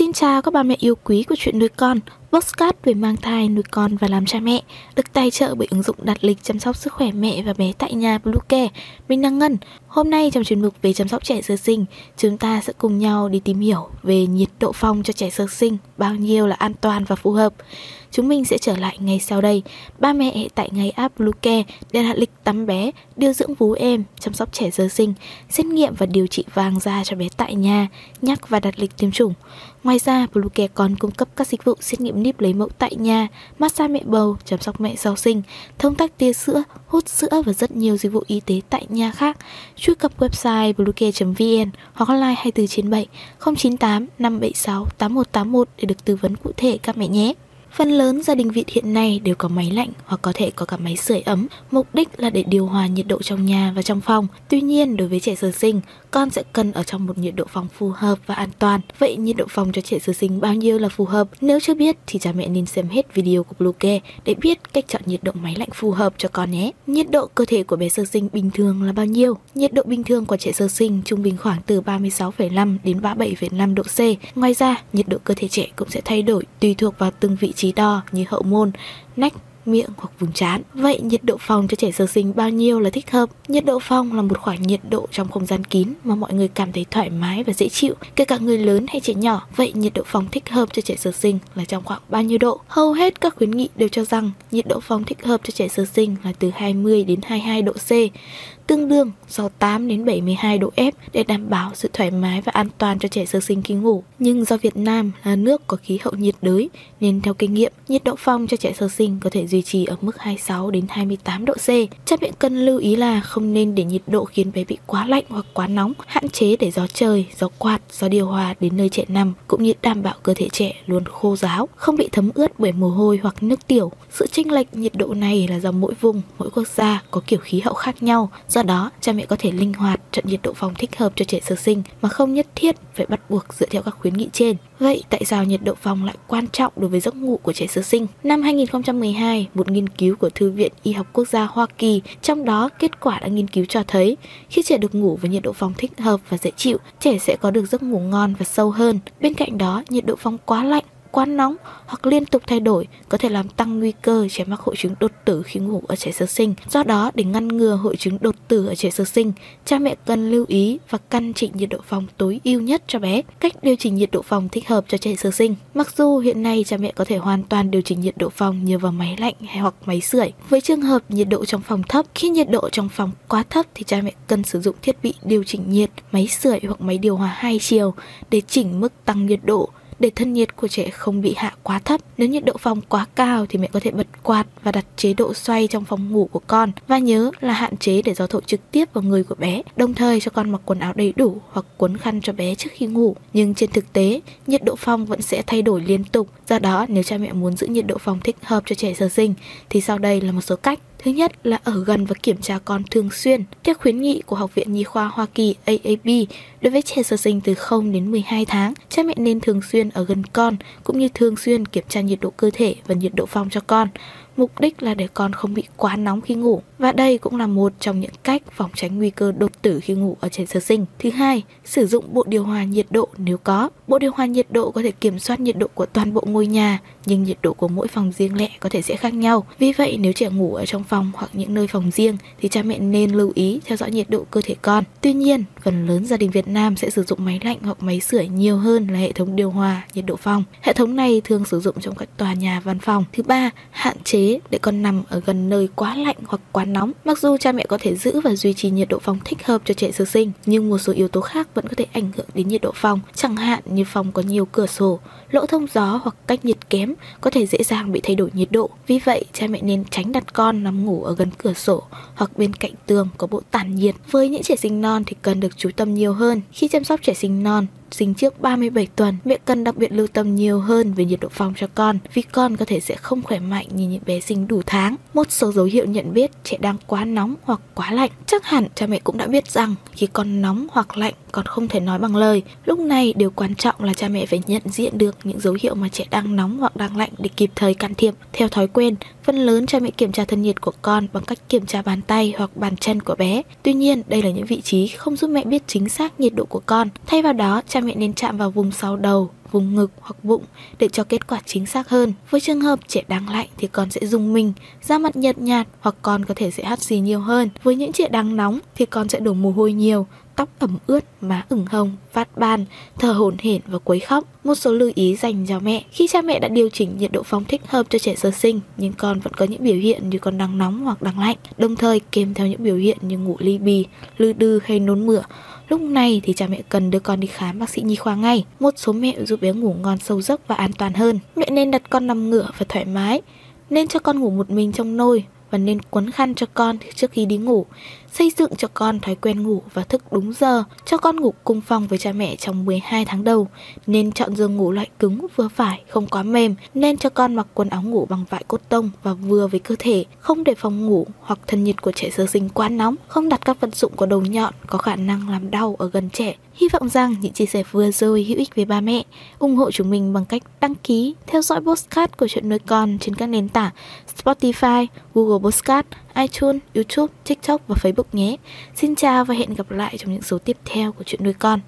Xin chào các bà mẹ yêu quý của chuyện nuôi con. Postcard về mang thai, nuôi con và làm cha mẹ được tài trợ bởi ứng dụng đặt lịch chăm sóc sức khỏe mẹ và bé tại nhà Bluecare. Mình đang Ngân. Hôm nay trong chuyên mục về chăm sóc trẻ sơ sinh, chúng ta sẽ cùng nhau đi tìm hiểu về nhiệt độ phòng cho trẻ sơ sinh, bao nhiêu là an toàn và phù hợp. Chúng mình sẽ trở lại ngay sau đây. Ba mẹ tại ngay app Bluecare để đặt lịch tắm bé, điều dưỡng vú em, chăm sóc trẻ sơ sinh, xét nghiệm và điều trị vàng da cho bé tại nhà, nhắc và đặt lịch tiêm chủng. Ngoài ra, Bluecare còn cung cấp các dịch vụ xét nghiệm níp lấy mẫu tại nhà, massage mẹ bầu, chăm sóc mẹ sau sinh, thông tắc tia sữa, hút sữa và rất nhiều dịch vụ y tế tại nhà khác. Truy cập website bluecare.vn hoặc hotline 24 trên 7 098 576 8181 để được tư vấn cụ thể các mẹ nhé. Phần lớn gia đình Việt hiện nay đều có máy lạnh hoặc có thể có cả máy sưởi ấm, mục đích là để điều hòa nhiệt độ trong nhà và trong phòng. Tuy nhiên, đối với trẻ sơ sinh, con sẽ cần ở trong một nhiệt độ phòng phù hợp và an toàn. Vậy nhiệt độ phòng cho trẻ sơ sinh bao nhiêu là phù hợp? Nếu chưa biết thì cha mẹ nên xem hết video của Bluecare để biết cách chọn nhiệt độ máy lạnh phù hợp cho con nhé. Nhiệt độ cơ thể của bé sơ sinh bình thường là bao nhiêu? Nhiệt độ bình thường của trẻ sơ sinh trung bình khoảng từ 36,5 đến 37,5 độ C. Ngoài ra, nhiệt độ cơ thể trẻ cũng sẽ thay đổi tùy thuộc vào từng vị trí đo như hậu môn, nách, miệng hoặc vùng trán. Vậy nhiệt độ phòng cho trẻ sơ sinh bao nhiêu là thích hợp? Nhiệt độ phòng là một khoảng nhiệt độ trong không gian kín mà mọi người cảm thấy thoải mái và dễ chịu, kể cả người lớn hay trẻ nhỏ. Vậy nhiệt độ phòng thích hợp cho trẻ sơ sinh là trong khoảng bao nhiêu độ? Hầu hết các khuyến nghị đều cho rằng nhiệt độ phòng thích hợp cho trẻ sơ sinh là từ 20 đến 22 độ C tương đương 68 đến 72 độ F để đảm bảo sự thoải mái và an toàn cho trẻ sơ sinh khi ngủ. Nhưng do Việt Nam là nước có khí hậu nhiệt đới nên theo kinh nghiệm, nhiệt độ phòng cho trẻ sơ sinh có thể duy trì ở mức 26 đến 28 độ C. Cha mẹ cần lưu ý là không nên để nhiệt độ khiến bé bị quá lạnh hoặc quá nóng, hạn chế để gió trời, gió quạt, gió điều hòa đến nơi trẻ nằm cũng như đảm bảo cơ thể trẻ luôn khô ráo, không bị thấm ướt bởi mồ hôi hoặc nước tiểu. Sự chênh lệch nhiệt độ này là do mỗi vùng, mỗi quốc gia có kiểu khí hậu khác nhau. Do Do đó, cha mẹ có thể linh hoạt chọn nhiệt độ phòng thích hợp cho trẻ sơ sinh mà không nhất thiết phải bắt buộc dựa theo các khuyến nghị trên. Vậy tại sao nhiệt độ phòng lại quan trọng đối với giấc ngủ của trẻ sơ sinh? Năm 2012, một nghiên cứu của Thư viện Y học Quốc gia Hoa Kỳ, trong đó kết quả đã nghiên cứu cho thấy khi trẻ được ngủ với nhiệt độ phòng thích hợp và dễ chịu, trẻ sẽ có được giấc ngủ ngon và sâu hơn. Bên cạnh đó, nhiệt độ phòng quá lạnh quá nóng hoặc liên tục thay đổi có thể làm tăng nguy cơ trẻ mắc hội chứng đột tử khi ngủ ở trẻ sơ sinh. Do đó, để ngăn ngừa hội chứng đột tử ở trẻ sơ sinh, cha mẹ cần lưu ý và căn chỉnh nhiệt độ phòng tối ưu nhất cho bé. Cách điều chỉnh nhiệt độ phòng thích hợp cho trẻ sơ sinh. Mặc dù hiện nay cha mẹ có thể hoàn toàn điều chỉnh nhiệt độ phòng nhờ vào máy lạnh hay hoặc máy sưởi. Với trường hợp nhiệt độ trong phòng thấp, khi nhiệt độ trong phòng quá thấp thì cha mẹ cần sử dụng thiết bị điều chỉnh nhiệt, máy sưởi hoặc máy điều hòa hai chiều để chỉnh mức tăng nhiệt độ để thân nhiệt của trẻ không bị hạ quá thấp. Nếu nhiệt độ phòng quá cao thì mẹ có thể bật quạt và đặt chế độ xoay trong phòng ngủ của con và nhớ là hạn chế để gió thổi trực tiếp vào người của bé, đồng thời cho con mặc quần áo đầy đủ hoặc cuốn khăn cho bé trước khi ngủ. Nhưng trên thực tế, nhiệt độ phòng vẫn sẽ thay đổi liên tục. Do đó, nếu cha mẹ muốn giữ nhiệt độ phòng thích hợp cho trẻ sơ sinh thì sau đây là một số cách Thứ nhất là ở gần và kiểm tra con thường xuyên. Theo khuyến nghị của Học viện Nhi khoa Hoa Kỳ AAP, đối với trẻ sơ sinh từ 0 đến 12 tháng, cha mẹ nên thường xuyên ở gần con cũng như thường xuyên kiểm tra nhiệt độ cơ thể và nhiệt độ phòng cho con mục đích là để con không bị quá nóng khi ngủ. Và đây cũng là một trong những cách phòng tránh nguy cơ đột tử khi ngủ ở trẻ sơ sinh. Thứ hai, sử dụng bộ điều hòa nhiệt độ nếu có. Bộ điều hòa nhiệt độ có thể kiểm soát nhiệt độ của toàn bộ ngôi nhà, nhưng nhiệt độ của mỗi phòng riêng lẻ có thể sẽ khác nhau. Vì vậy, nếu trẻ ngủ ở trong phòng hoặc những nơi phòng riêng thì cha mẹ nên lưu ý theo dõi nhiệt độ cơ thể con. Tuy nhiên, phần lớn gia đình Việt Nam sẽ sử dụng máy lạnh hoặc máy sưởi nhiều hơn là hệ thống điều hòa nhiệt độ phòng. Hệ thống này thường sử dụng trong các tòa nhà văn phòng. Thứ ba, hạn chế để con nằm ở gần nơi quá lạnh hoặc quá nóng. Mặc dù cha mẹ có thể giữ và duy trì nhiệt độ phòng thích hợp cho trẻ sơ sinh, nhưng một số yếu tố khác vẫn có thể ảnh hưởng đến nhiệt độ phòng, chẳng hạn như phòng có nhiều cửa sổ, lỗ thông gió hoặc cách nhiệt kém có thể dễ dàng bị thay đổi nhiệt độ. Vì vậy, cha mẹ nên tránh đặt con nằm ngủ ở gần cửa sổ hoặc bên cạnh tường có bộ tản nhiệt. Với những trẻ sinh non thì cần được chú tâm nhiều hơn. Khi chăm sóc trẻ sinh non, sinh trước 37 tuần, mẹ cần đặc biệt lưu tâm nhiều hơn về nhiệt độ phòng cho con vì con có thể sẽ không khỏe mạnh như những bé sinh đủ tháng. Một số dấu hiệu nhận biết trẻ đang quá nóng hoặc quá lạnh. Chắc hẳn cha mẹ cũng đã biết rằng khi con nóng hoặc lạnh còn không thể nói bằng lời. Lúc này điều quan trọng là cha mẹ phải nhận diện được những dấu hiệu mà trẻ đang nóng hoặc đang lạnh để kịp thời can thiệp. Theo thói quen, phần lớn cha mẹ kiểm tra thân nhiệt của con bằng cách kiểm tra bàn tay hoặc bàn chân của bé. Tuy nhiên, đây là những vị trí không giúp mẹ biết chính xác nhiệt độ của con. Thay vào đó, cha mẹ nên chạm vào vùng sau đầu vùng ngực hoặc bụng để cho kết quả chính xác hơn. Với trường hợp trẻ đang lạnh thì con sẽ dùng mình, da mặt nhợt nhạt hoặc con có thể sẽ hắt xì nhiều hơn. Với những trẻ đang nóng thì con sẽ đổ mồ hôi nhiều, tóc ẩm ướt, má ửng hồng, phát ban, thở hổn hển và quấy khóc. Một số lưu ý dành cho mẹ. Khi cha mẹ đã điều chỉnh nhiệt độ phòng thích hợp cho trẻ sơ sinh, nhưng con vẫn có những biểu hiện như con đang nóng hoặc đang lạnh, đồng thời kèm theo những biểu hiện như ngủ ly bì, lư đư hay nôn mửa. Lúc này thì cha mẹ cần đưa con đi khám bác sĩ nhi khoa ngay. Một số mẹo giúp bé ngủ ngon sâu giấc và an toàn hơn. Mẹ nên đặt con nằm ngửa và thoải mái. Nên cho con ngủ một mình trong nôi và nên quấn khăn cho con trước khi đi ngủ, xây dựng cho con thói quen ngủ và thức đúng giờ, cho con ngủ cùng phòng với cha mẹ trong 12 tháng đầu, nên chọn giường ngủ loại cứng vừa phải, không quá mềm, nên cho con mặc quần áo ngủ bằng vải cốt tông và vừa với cơ thể, không để phòng ngủ hoặc thân nhiệt của trẻ sơ sinh quá nóng, không đặt các vật dụng có đầu nhọn có khả năng làm đau ở gần trẻ. Hy vọng rằng những chia sẻ vừa rồi hữu ích với ba mẹ. ủng hộ chúng mình bằng cách đăng ký, theo dõi postcard của chuyện nuôi con trên các nền tảng Spotify, Google Podcast, iTunes, YouTube, TikTok và Facebook nhé. Xin chào và hẹn gặp lại trong những số tiếp theo của chuyện nuôi con.